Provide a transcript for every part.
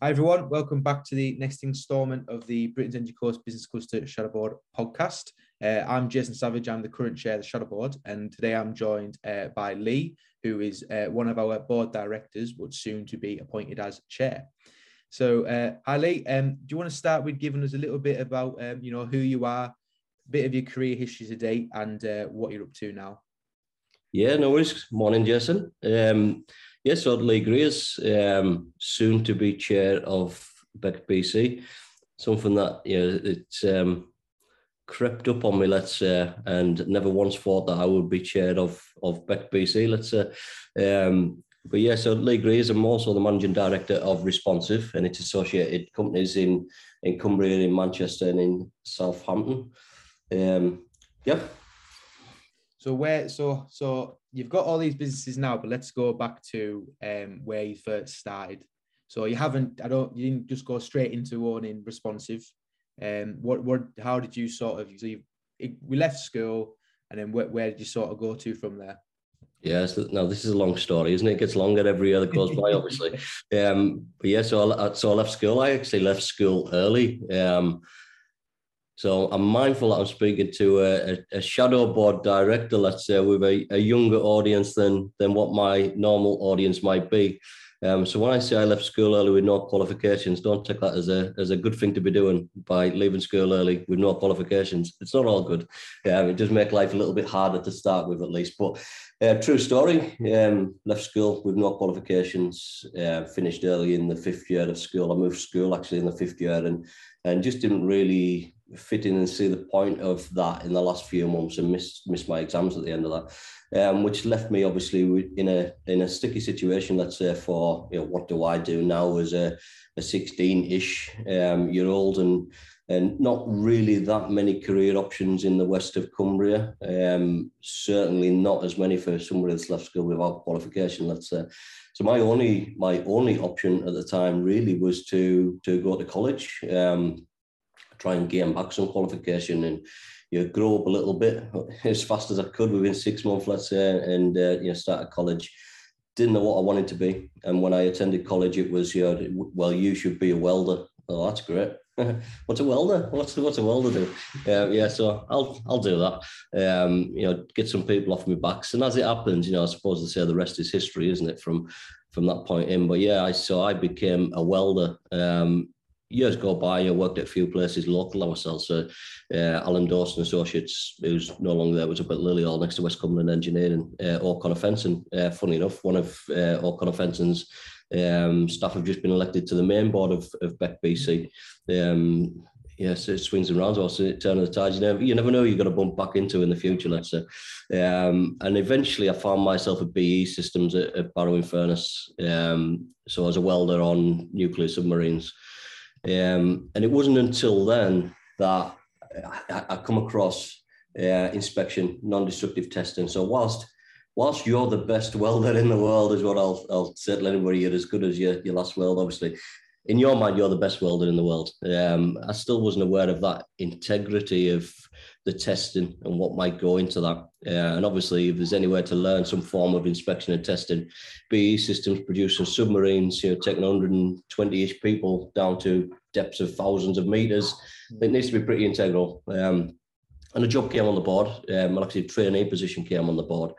Hi everyone, welcome back to the next instalment of the Britain's Energy Coast Business Cluster Shadowboard podcast. Uh, I'm Jason Savage, I'm the current chair of the Shadowboard, and today I'm joined uh, by Lee, who is uh, one of our board directors, but soon to be appointed as chair. So, uh, Lee, um, do you want to start with giving us a little bit about, um, you know, who you are, a bit of your career history to date, and uh, what you're up to now? Yeah, no worries. Morning, Jason. Um, yes, Lee Greers, um, soon to be chair of BC. Something that you know, it's um, crept up on me, let's say, and never once thought that I would be chair of of BC, let's say. Um, but yeah, so Lee Greers, I'm also the managing director of Responsive and its associated companies in in Cumbria, in Manchester, and in Southampton. Um, yeah. So where so so you've got all these businesses now, but let's go back to um, where you first started. So you haven't, I don't, you didn't just go straight into owning responsive. Um, what, what, how did you sort of, so you, we left school, and then where, where did you sort of go to from there? Yes, no, this is a long story, isn't it? It gets longer every year that goes by, obviously. Um, but yeah, so I, so I left school. I actually left school early. Um, so I'm mindful that I'm speaking to a, a, shadow board director, let's say, with a, a, younger audience than than what my normal audience might be. Um, so when I say I left school early with no qualifications, don't take that as a as a good thing to be doing by leaving school early with no qualifications. It's not all good. Yeah, it does make life a little bit harder to start with, at least. But uh, true story. Um, left school with no qualifications. Uh, finished early in the fifth year of school. I moved school actually in the fifth year, and and just didn't really fit in and see the point of that in the last few months and missed missed my exams at the end of that, um, which left me obviously in a in a sticky situation. Let's say for you know what do I do now as a a sixteen ish um, year old and and not really that many career options in the west of Cumbria. Um, certainly not as many for somebody that's left school without qualification. Let's say. So my only my only option at the time really was to to go to college. Um, try and gain back some qualification and you know, grow up a little bit as fast as I could within six months, let's say, and uh, you know, start at college. Didn't know what I wanted to be, and when I attended college, it was you know, well, you should be a welder. Oh, that's great. what's a welder? What's what's a welder do? Yeah, so I'll I'll do that. Um, you know, get some people off my backs, and as it happens, you know, I suppose they say the rest is history, isn't it? From from that point in, but yeah, I so I became a welder. Um, years go by, I worked at a few places local ourselves. So, uh, Alan Dawson Associates, who's no longer there, was up at Lillyhall next to West Cumberland Engineering, uh, O'Connor. Uh, funny enough, one of uh, O'Connor um, staff have just been elected to the main board of, of Beck BC. Um, yes, it swings and roundabouts, it turn of the tides. You never, you never know you're going to bump back into in the future, let's say. Um, and eventually I found myself at BAE Systems at, at Barrow-in-Furness. Um, so as a welder on nuclear submarines. Um, and it wasn't until then that I, I come across uh, inspection, non-destructive testing. So whilst whilst you're the best welder in the world, is what I'll I'll say to anybody, you're as good as your, your last weld, obviously. In your mind, you're the best welder in the world. Um, I still wasn't aware of that integrity of the testing and what might go into that. Uh, and obviously, if there's anywhere to learn some form of inspection and testing, BAE Systems producing submarines, you know, taking 120-ish people down to depths of thousands of meters, it needs to be pretty integral. Um, and a job came on the board, um, and actually a trainee position came on the board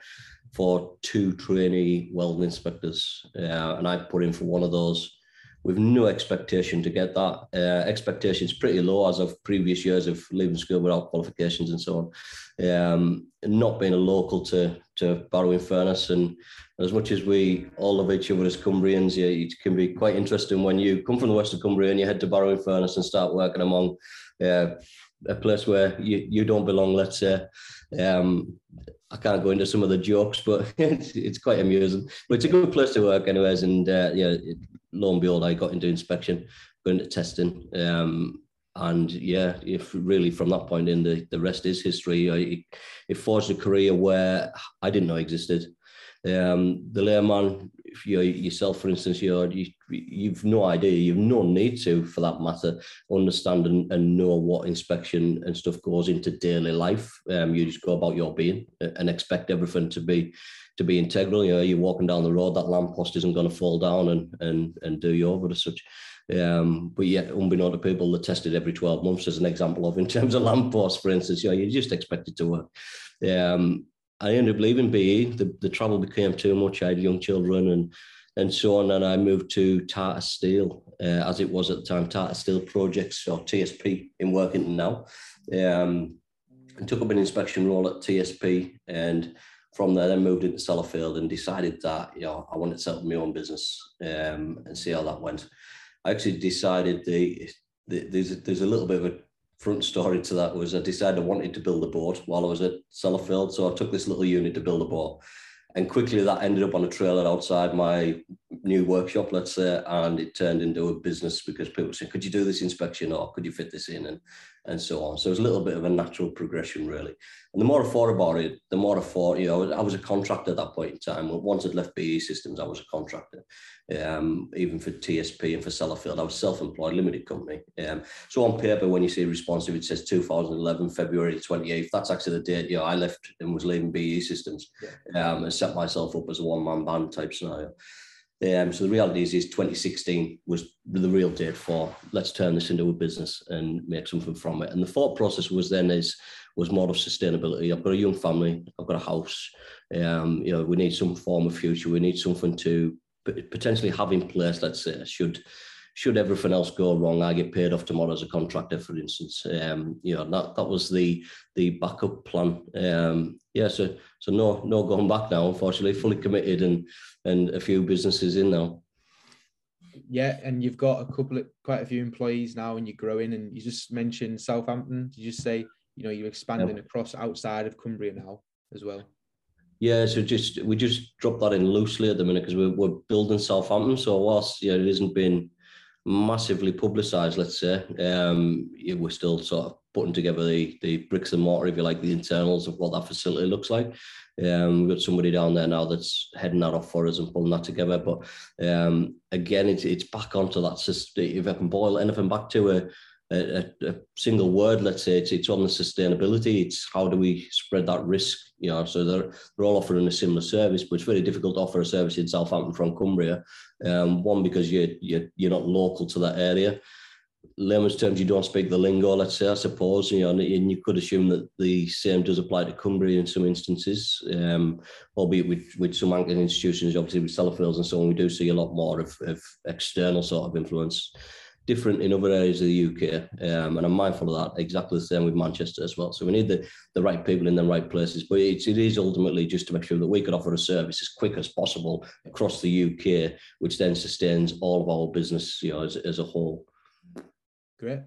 for two trainee welding inspectors. Uh, and I put in for one of those with no expectation to get that. Uh, expectations pretty low as of previous years of leaving school without qualifications and so on. Um, not being a local to to Barrow-in-Furness, and as much as we all love each other as Cumbrians, yeah, it can be quite interesting when you come from the west of Cumbria and you head to Barrow-in-Furness and start working among uh, a place where you, you don't belong, let's say. Um, I can't go into some of the jokes, but it's, it's quite amusing. But it's a good place to work, anyways. And uh, yeah, lo and behold, I got into inspection, going into testing. Um, and yeah, if really from that point in, the, the rest is history. I, it forged a career where I didn't know existed. Um, the layman, if you yourself, for instance, you're, you, you've no idea, you've no need to, for that matter, understand and, and know what inspection and stuff goes into daily life. Um, you just go about your being and expect everything to be to be integral. You know, you're walking down the road, that lamppost isn't going to fall down and and and do you over as such. Um, but yet, unbeknown to people, they're tested every 12 months, as an example of in terms of lampposts, for instance. You know, you just expect it to work. Um, I ended up leaving BAE. The, the travel became too much. I had young children and and so on. And I moved to Tata Steel, uh, as it was at the time, Tata Steel Projects or TSP in Workington now. Um, and took up an inspection role at TSP and from there then moved into Sellafield and decided that you know I wanted to set up my own business um, and see how that went. I actually decided the, the there's a, there's a little bit of a front story to that was I decided I wanted to build a boat while I was at Sellafield. So I took this little unit to build a boat. And quickly that ended up on a trailer outside my new workshop, let's say, and it turned into a business because people said, could you do this inspection or could you fit this in? And and so on. So it was a little bit of a natural progression, really. And the more I thought about it, the more I thought, you know, I was a contractor at that point in time. Once I'd left BAE Systems, I was a contractor, um, even for TSP and for Sellafield. I was self-employed, limited company. Um, so on paper, when you see responsive, it says 2011, February 28th. That's actually the date, you know, I left and was leaving BAE Systems yeah. um, and set myself up as a one-man band type scenario. Um, so the reality is, is 2016 was the real date for let's turn this into a business and make something from it. And the thought process was then is was more of sustainability. I've got a young family, I've got a house. Um, you know, we need some form of future. We need something to potentially have in place. Let's say should should everything else go wrong, I get paid off tomorrow as a contractor, for instance. Um, you know, that that was the the backup plan. Um, yeah, so so no no going back now, unfortunately, fully committed and and a few businesses in now. Yeah, and you've got a couple of quite a few employees now, and you're growing. And you just mentioned Southampton. Did you say you know you're expanding yeah. across outside of Cumbria now as well? Yeah, so just we just dropped that in loosely at the minute because we're, we're building Southampton. So whilst yeah, it hasn't been massively publicised, let's say, um, we're still sort of putting together the the bricks and mortar, if you like, the internals of what that facility looks like. Um, we've got somebody down there now that's heading that off for us and pulling that together. But um, again, it's it's back onto that system. If I can boil anything back to a, a, a, single word, let's say it's it's on the sustainability. It's how do we spread that risk? You know, so they're they're all offering a similar service, but it's very difficult to offer a service in Southampton from Cumbria. Um, one because you you you're not local to that area. Layman's terms, you don't speak the lingo, let's say, I suppose, you know, and you could assume that the same does apply to Cumbria in some instances, um, albeit with, with some anchored institutions, obviously with Sellafields and so on, we do see a lot more of, of external sort of influence, different in other areas of the UK. Um, and I'm mindful of that, exactly the same with Manchester as well. So we need the, the right people in the right places, but it's, it is ultimately just to make sure that we could offer a service as quick as possible across the UK, which then sustains all of our business, you know, as, as a whole. Great.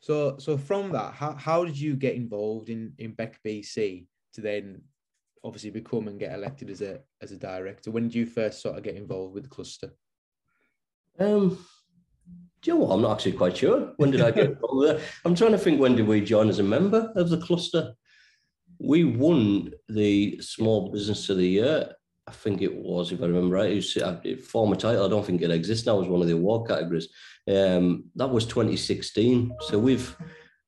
So, so from that, how, how did you get involved in in Beck BC to then obviously become and get elected as a as a director? When did you first sort of get involved with the cluster? Um, do you know what? I'm not actually quite sure. When did I get involved there? I'm trying to think when did we join as a member of the cluster? We won the Small Business of the Year. I think it was, if I remember right. It was a former title. I don't think it exists now as one of the award categories. Um, that was 2016. So we've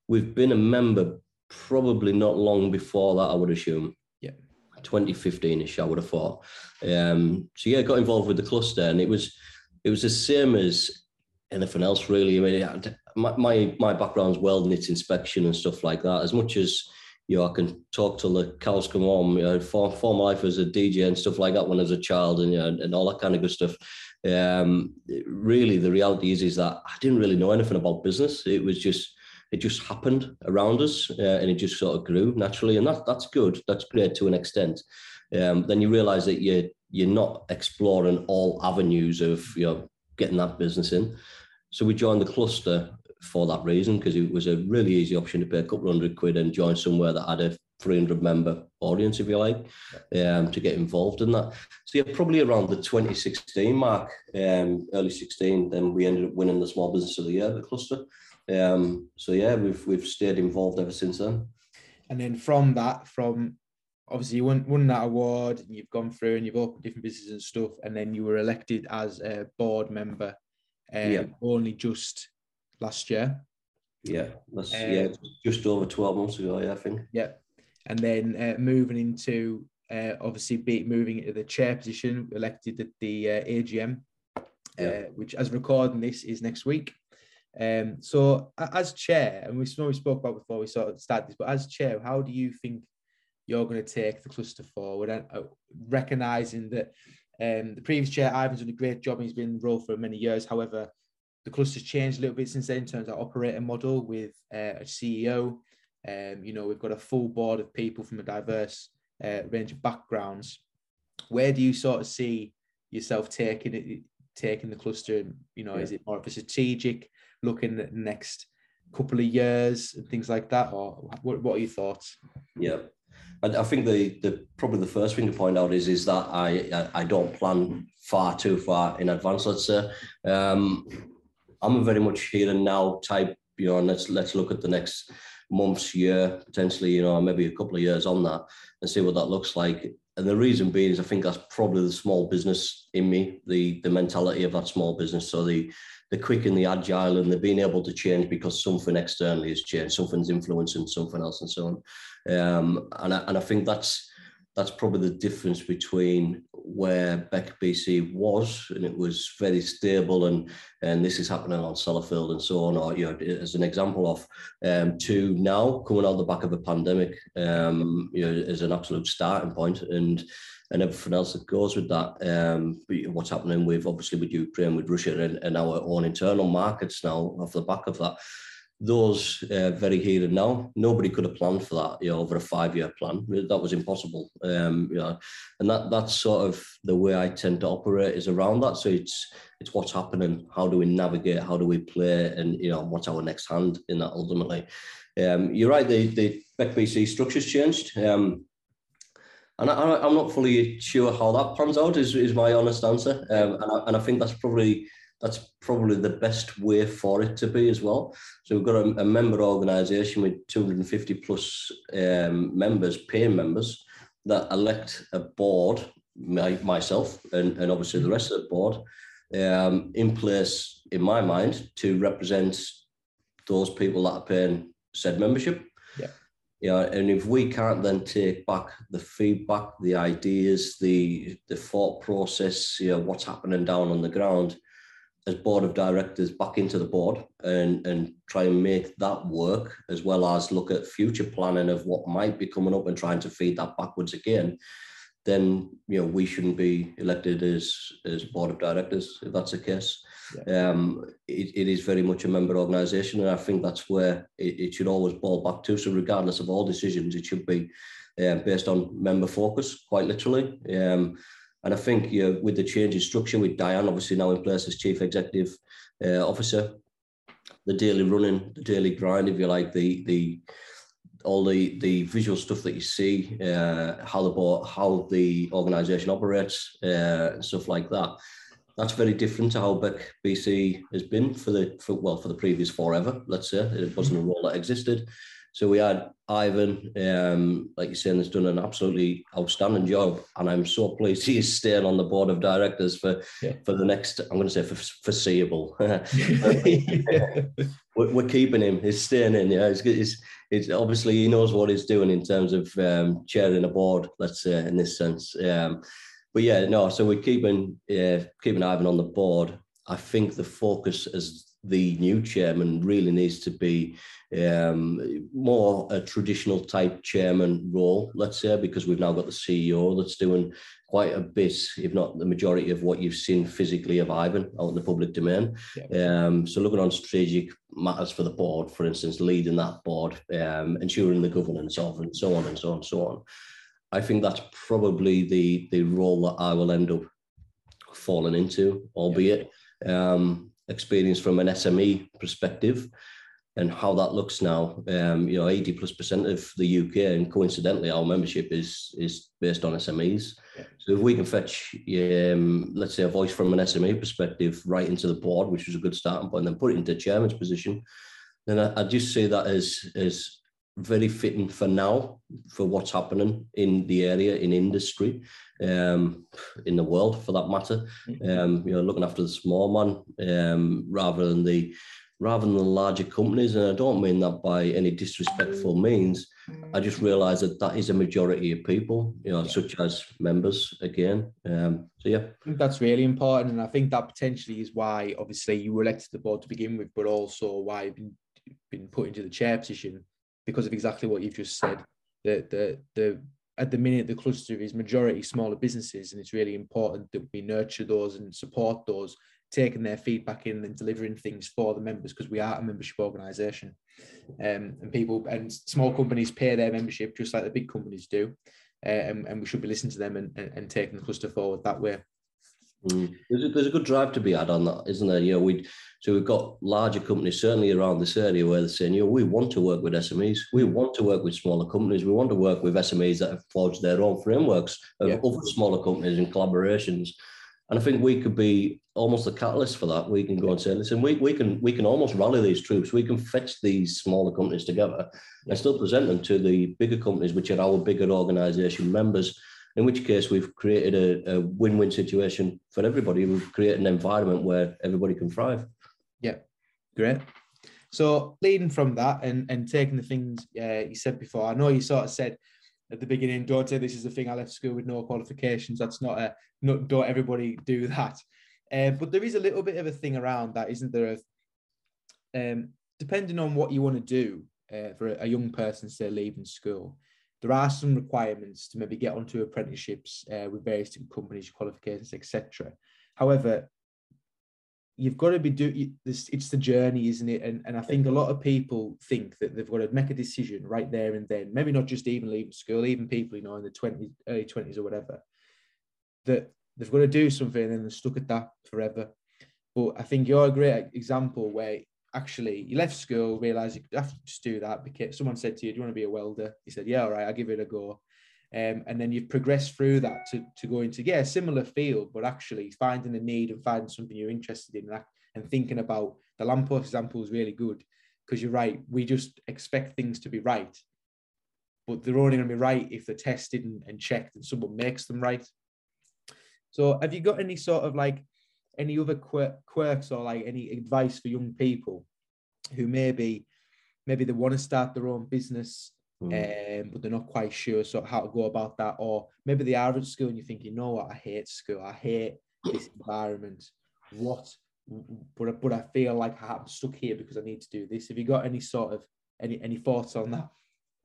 we've been a member probably not long before that, I would assume. Yeah. 2015ish, I would have thought. Um, so yeah, got involved with the cluster, and it was it was the same as anything else really. I mean, my my, my background's welding, it's inspection and stuff like that. As much as you know, I can talk till the cows come home. You know, for, for my life as a DJ and stuff like that when I was a child, and you know, and all that kind of good stuff. Um, really, the reality is is that I didn't really know anything about business. It was just it just happened around us, uh, and it just sort of grew naturally, and that that's good. That's great to an extent. Um, then you realise that you you're not exploring all avenues of you know getting that business in. So we joined the cluster for that reason because it was a really easy option to pay a couple hundred quid and join somewhere that had a 300 member audience, if you like, um, to get involved in that. So yeah, probably around the 2016 mark, um, early 16, then we ended up winning the Small Business of the Year, the cluster. Um, so yeah, we've we've stayed involved ever since then. And then from that, from obviously you won, won that award and you've gone through and you've opened different businesses and stuff, and then you were elected as a board member um, yeah. only just last year. Yeah, that's um, yeah, just over 12 months ago, yeah, I think. Yeah. And then uh, moving into uh, obviously be moving into the chair position, elected at the uh, AGM, yeah. Uh, which as recording this is next week. Um, so as chair, and we know we spoke about before we sort of started this, but as chair, how do you think you're going to take the cluster forward and uh, recognizing that um, the previous chair, Ivan's done a great job and he's been in the role for many years. However, the cluster's changed a little bit since then in terms of operating model with uh, a CEO. Um, you know, we've got a full board of people from a diverse uh, range of backgrounds. Where do you sort of see yourself taking it, taking the cluster? You know, yeah. is it more of a strategic looking at the next couple of years and things like that, or what, what are your thoughts? Yeah, I, think the the probably the first thing to point out is is that I I, I don't plan far too far in advance. Let's say um, I'm a very much here and now type. You know, and let's let's look at the next months, year, potentially. You know, maybe a couple of years on that, and see what that looks like. And the reason being is I think that's probably the small business in me, the the mentality of that small business. So the the quick and the agile and the being able to change because something externally has changed, something's influencing something else and so on. Um, and, I, and I think that's that's probably the difference between where Beck BC was, and it was very stable, and and this is happening on Sellafield and so on, or you know, as an example of, um, to now coming out the back of a pandemic, um, you know, an absolute starting point, and and everything else that goes with that. Um, what's happening with obviously with Ukraine, with Russia, and, and our own internal markets now off the back of that those uh, very here and now. Nobody could have planned for that, you know, over a five-year plan. That was impossible. Um, you know, and that that's sort of the way I tend to operate is around that. So it's it's what's happening. How do we navigate? How do we play? And you know, what's our next hand in that ultimately? Um, you're right. The the BC structure's changed. Um, and I, am not fully sure how that pans out. Is, is my honest answer, um, and, I, and I think that's probably that's probably the best way for it to be as well. So we've got a, a member organisation with 250 plus um, members, paying members, that elect a board, my, myself and, and obviously the rest of the board, um, in place, in my mind, to represent those people that are paying said membership. Yeah. Yeah, and if we can't then take back the feedback, the ideas, the the thought process, you know, what's happening down on the ground, as board of directors back into the board and, and try and make that work, as well as look at future planning of what might be coming up and trying to feed that backwards again, then you know we shouldn't be elected as as board of directors if that's the case. Um, it, it is very much a member organisation, and I think that's where it, it, should always ball back to. So regardless of all decisions, it should be um, based on member focus, quite literally. Um, and I think you know, with the change in structure, with Diane obviously now in place as chief executive uh, officer, the daily running, the daily grind, if you like, the the all the the visual stuff that you see, uh, how the how the organisation operates, uh, stuff like that. That's very different to how Beck BC has been for the for, well for the previous forever. Let's say it wasn't a role that existed. So we had Ivan, um, like you're saying, has done an absolutely outstanding job, and I'm so pleased he's staying on the board of directors for yeah. for the next. I'm going to say for foreseeable. we're, we're, keeping him. He's staying in. Yeah, it's, it's, it's obviously he knows what he's doing in terms of um, chairing a board. Let's say in this sense. Um, but yeah, no. So we're keeping uh, keeping Ivan on the board. I think the focus as the new chairman really needs to be um, more a traditional type chairman role, let's say, because we've now got the CEO that's doing quite a bit, if not the majority of what you've seen physically of Ivan out in the public domain. Yeah. Um, so looking on strategic matters for the board, for instance, leading that board, um, ensuring the governance of and so on and so on and so on. I think that's probably the the role that I will end up falling into, albeit um, experience from an SME perspective and how that looks now. Um, you know, 80 plus percent of the UK, and coincidentally, our membership is is based on SMEs. Yeah. So if we can fetch, um, let's say, a voice from an SME perspective right into the board, which was a good starting point, and then put it into chairman's position, then I, I just see that as as very fitting for now for what's happening in the area in industry um, in the world for that matter. Mm-hmm. um, you know looking after the small man um, rather than the rather than the larger companies. And i don't mean that by any disrespectful means. I just realize that that is a majority of people you know yeah. such as members again. Um, so yeah. I think that's really important. And i think that potentially is why obviously you were elected to the board to begin with but also why you've been, been put into the chair position because of exactly what you've just said. The the the at the minute the cluster is majority smaller businesses, and it's really important that we nurture those and support those, taking their feedback in and delivering things for the members because we are a membership organisation, um, and people and small companies pay their membership just like the big companies do, uh, and, and we should be listening to them and, and, and taking the cluster forward that way. Mm. There's, a, there's a good drive to be had on that, isn't there? You know, we so we've got larger companies certainly around this area where they're saying, you know, we want to work with SMEs, we mm. want to work with smaller companies, we want to work with SMEs that have forged their own frameworks of yeah. other smaller companies and collaborations. And I think we could be almost the catalyst for that. We can go and say, listen, we, we can we can almost rally these troops. We can fetch these smaller companies together and still present them to the bigger companies, which are our bigger organization members in which case we've created a, a win-win situation for everybody. We've created an environment where everybody can thrive. Yeah, great. So leading from that and, and taking the things uh, you said before, I know you sort of said at the beginning, don't say this is the thing I left school with no qualifications. That's not a, not, don't everybody do that. Uh, but there is a little bit of a thing around that, isn't there? Um, depending on what you want to do uh, for a, a young person, say, leaving school, there are some requirements to maybe get onto apprenticeships uh, with various different companies, qualifications, etc. However, you've got to be do this. It's the journey, isn't it? And and I think a lot of people think that they've got to make a decision right there and then. Maybe not just even leaving school, even people you know in the twenties, early twenties or whatever. That they've got to do something and they're stuck at that forever. But I think you're a great example where actually you left school, realized you have to just do that because someone said to you, Do you want to be a welder? You said, Yeah, all right, I'll give it a go. Um, and then you've progressed through that to, to go into yeah, similar field, but actually finding a need and finding something you're interested in and thinking about the lamppost example is really good because you're right. We just expect things to be right, but they're only going to be right if they're tested and, and checked and someone makes them right. So, have you got any sort of like any other quirks or like any advice for young people who maybe maybe they want to start their own business mm. um, but they're not quite sure so how to go about that or maybe they are at school and you think you know what? I hate school. I hate this environment. What but, but i feel like i'm stuck here because i need to do this. Have you got any sort of any any thoughts on that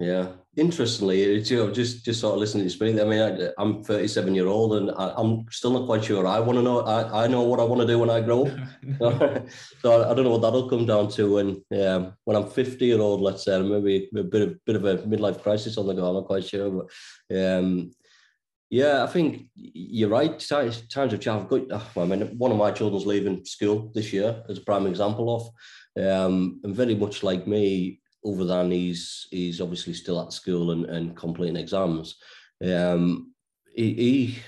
yeah, interestingly, it's, you know, just just sort of listening to speak. I mean, I, am 37 year old, and I, am still not quite sure. I want to know. I, I know what I want to do when I grow up. so I, I, don't know what that'll come down to when um, when I'm 50 year old. Let's say maybe a bit of bit of a midlife crisis on the go. I'm not quite sure, but um, yeah, I think you're right. Times, times of. I've got. I mean, one of my children's leaving school this year as a prime example of, um, and very much like me, other than he's he's obviously still at school and, and completing exams. Um, he, he,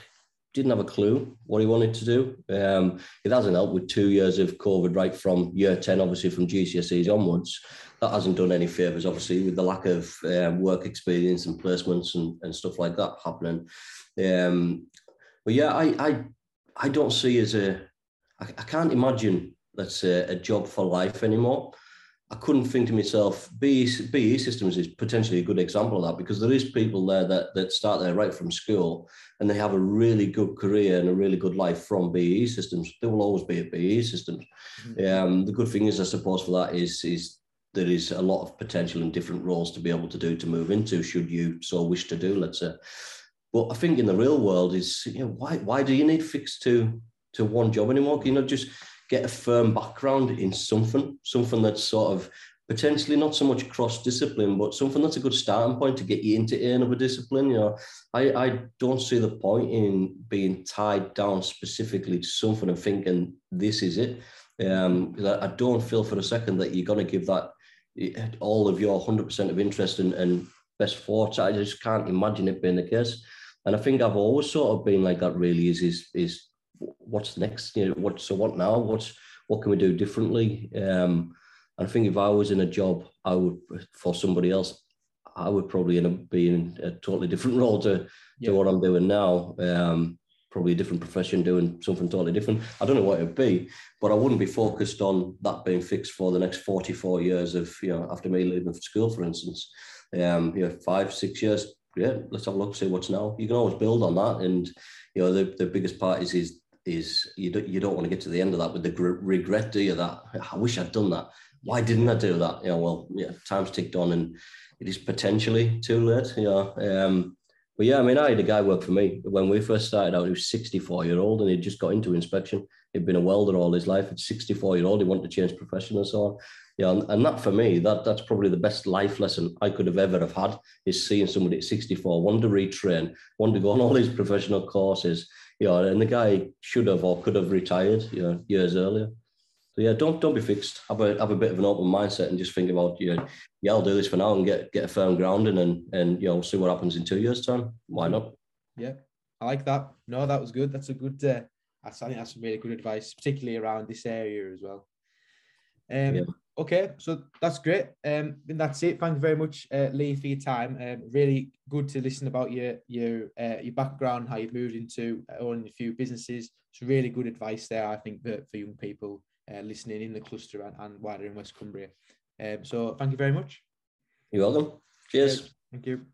didn't have a clue what he wanted to do. Um, it hasn't helped with two years of COVID right from year 10, obviously from GCSEs onwards. That hasn't done any favours, obviously, with the lack of um, work experience and placements and, and stuff like that happening. Um, but yeah, I, I I don't see as a I, I can't imagine let's say a job for life anymore. I couldn't think to myself, BAE, BAE systems is potentially a good example of that because there is people there that, that start there right from school and they have a really good career and a really good life from BAE systems. There will always be a BAE systems. Mm-hmm. Um, the good thing is, I suppose, for that is, is there is a lot of potential in different roles to be able to do to move into should you so wish to do, let's say. But I think in the real world is, you know, why, why do you need fixed to, to one job anymore? Can you not just get a firm background in something, something that's sort of potentially not so much cross discipline, but something that's a good starting point to get you into another discipline. You know, I, I don't see the point in being tied down specifically to something and thinking this is it. Um, I, I don't feel for a second that you're going to give that all of your 100% of interest and, and best thoughts. I just can't imagine it being the case. And I think I've always sort of been like that. Really, is is is what's next? You know, what so what now? What's what can we do differently? Um, I think if I was in a job, I would for somebody else, I would probably end up being a totally different role to, Yeah. to what I'm doing now. Um, probably a different profession doing something totally different. I don't know what it'd be, but I wouldn't be focused on that being fixed for the next 44 years of, you know, after me leaving school, for instance. Um, you know, five, six years, yeah, let's have a look, see what's now. You can always build on that. And, you know, the, the biggest part is, is, is you don't, you don't want to get to the end of that with the gr- regret, do you? That I wish I'd done that. Why didn't I do that? Know, well, yeah, time's ticked on and it is potentially too late, know. Um, but yeah, I mean, I had a guy work for me when we first started out. He was 64 year old and he'd just got into inspection. He'd been a welder all his life. At 64 year old, he wanted to change profession and so on. Yeah, and, and that for me, that that's probably the best life lesson I could have ever have had is seeing somebody at 64 want to retrain, want to go on all these professional courses. You know, and the guy should have or could have retired, you know, years earlier. So yeah, don't don't be fixed. Have a have a bit of an open mindset and just think about you. Know, yeah, I'll do this for now and get get a firm grounding and and you know see what happens in two years' time. Why not? Yeah, I like that. No, that was good. That's a good. Uh, I think that's some really good advice, particularly around this area as well. Um, Yeah. Okay, so that's great. Um, and that's it. Thank you very much, uh, Lee, for your time. Um, really good to listen about your your uh, your background, how you've moved into owning a few businesses. It's really good advice there, I think, that for young people uh, listening in the cluster and, and wider in West Cumbria. Um, so thank you very much. You're welcome. Cheers. Thank you.